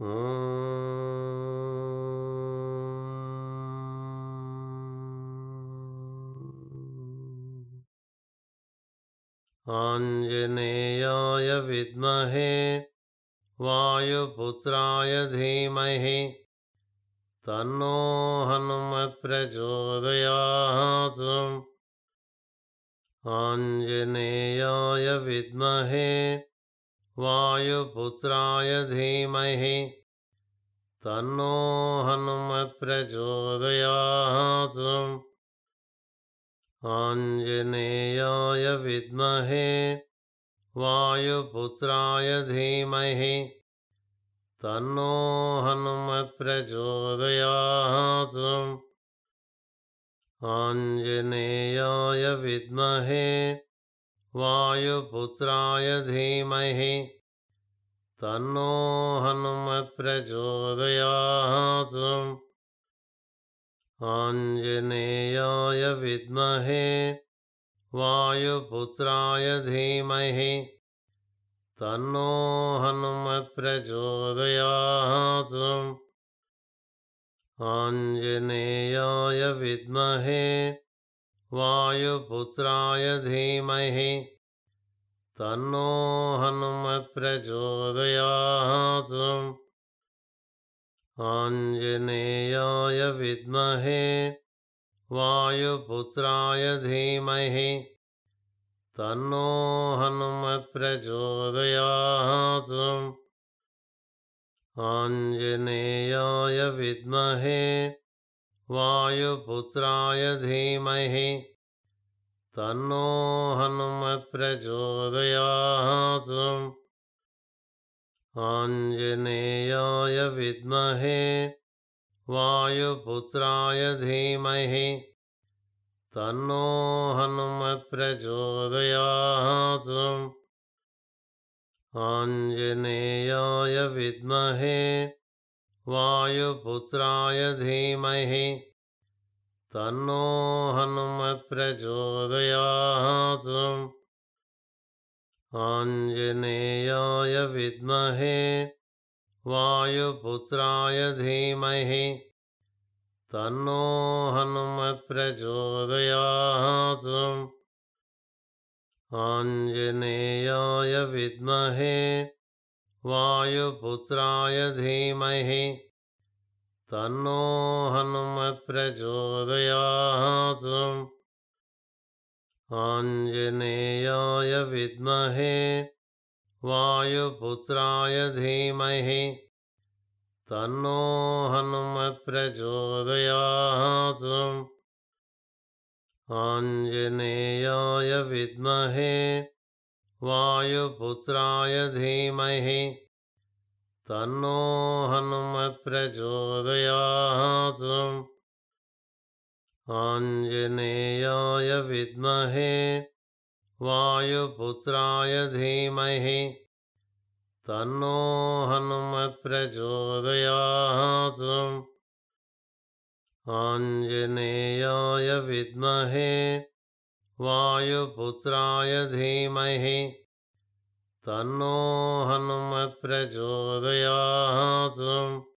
आञ्जनेयाय विद्महे वायुपुत्राय धीमहि तन्नो हनुमत्प्रचोदयात्। आञ्जनेयाय विद्महे वायुपुत्राय धीमहि। तन्नो हनुमत्प्रचोदयात्। आञ्जनेयाय विद्महे। वायुपुत्राय धीमहि। तन्नो हनुमत्प्रचोदयात्। आञ्जनेयाय विद्महे। वायुपुत्राय धीमहि। तन्नो हनुमत्प्रचोदयात् आञ्जनेयाय विद्महे। वायुपुत्राय धीमहि। तन्नो हनुमत्प्रचोदयात् आञ्जनेयाय विद्महे। वायुपुत्राय धीमहि। तन्नो हनुमत्प्रचोदयात्। आञ्जनेयाय विद्महे वायुपुत्राय धीमहि। तन्नो हनुमत्प्रचोदयात्। आञ्जनेयाय विद्महे वायुपुत्राय धीमहि। तन्नो हनुमत्प्रचोदयात्। आञ्जनेयाय विद्महे वायुपुत्राय धीमहि। तन्नो हनुमत्प्रचोदयात्। आञ्जनेयाय विद्महे वायुपुत्राय धीमहि। तन्नो हनुमत्प्रचोदयात् आञ्जनेयाय विद्महे वायुपुत्राय धीमहि तन्नो हनुमत्प्रचोदयात् आञ्जनेयाय विद्महे वायुपुत्राय धीमहि तन्नो हनुमत्प्रचोदयात् आञ्जनेयाय विद्महे वायुपुत्राय धीमहि। तन्नो हनुमत्प्रचोदयात्। आञ्जनेयाय विद्महे वायुपुत्राय धीमहि। तन्नो हनुमत्प्रचोदयात् आञ्जनेयाय विद्महे वायुपुत्राय धीमहि। तन्नो हनुमत्प्रचोदयात्। आञ्जनेयाय विद्महे वायुपुत्राय धीमहि। तन्नो हनुमत्प्रचोदयात्।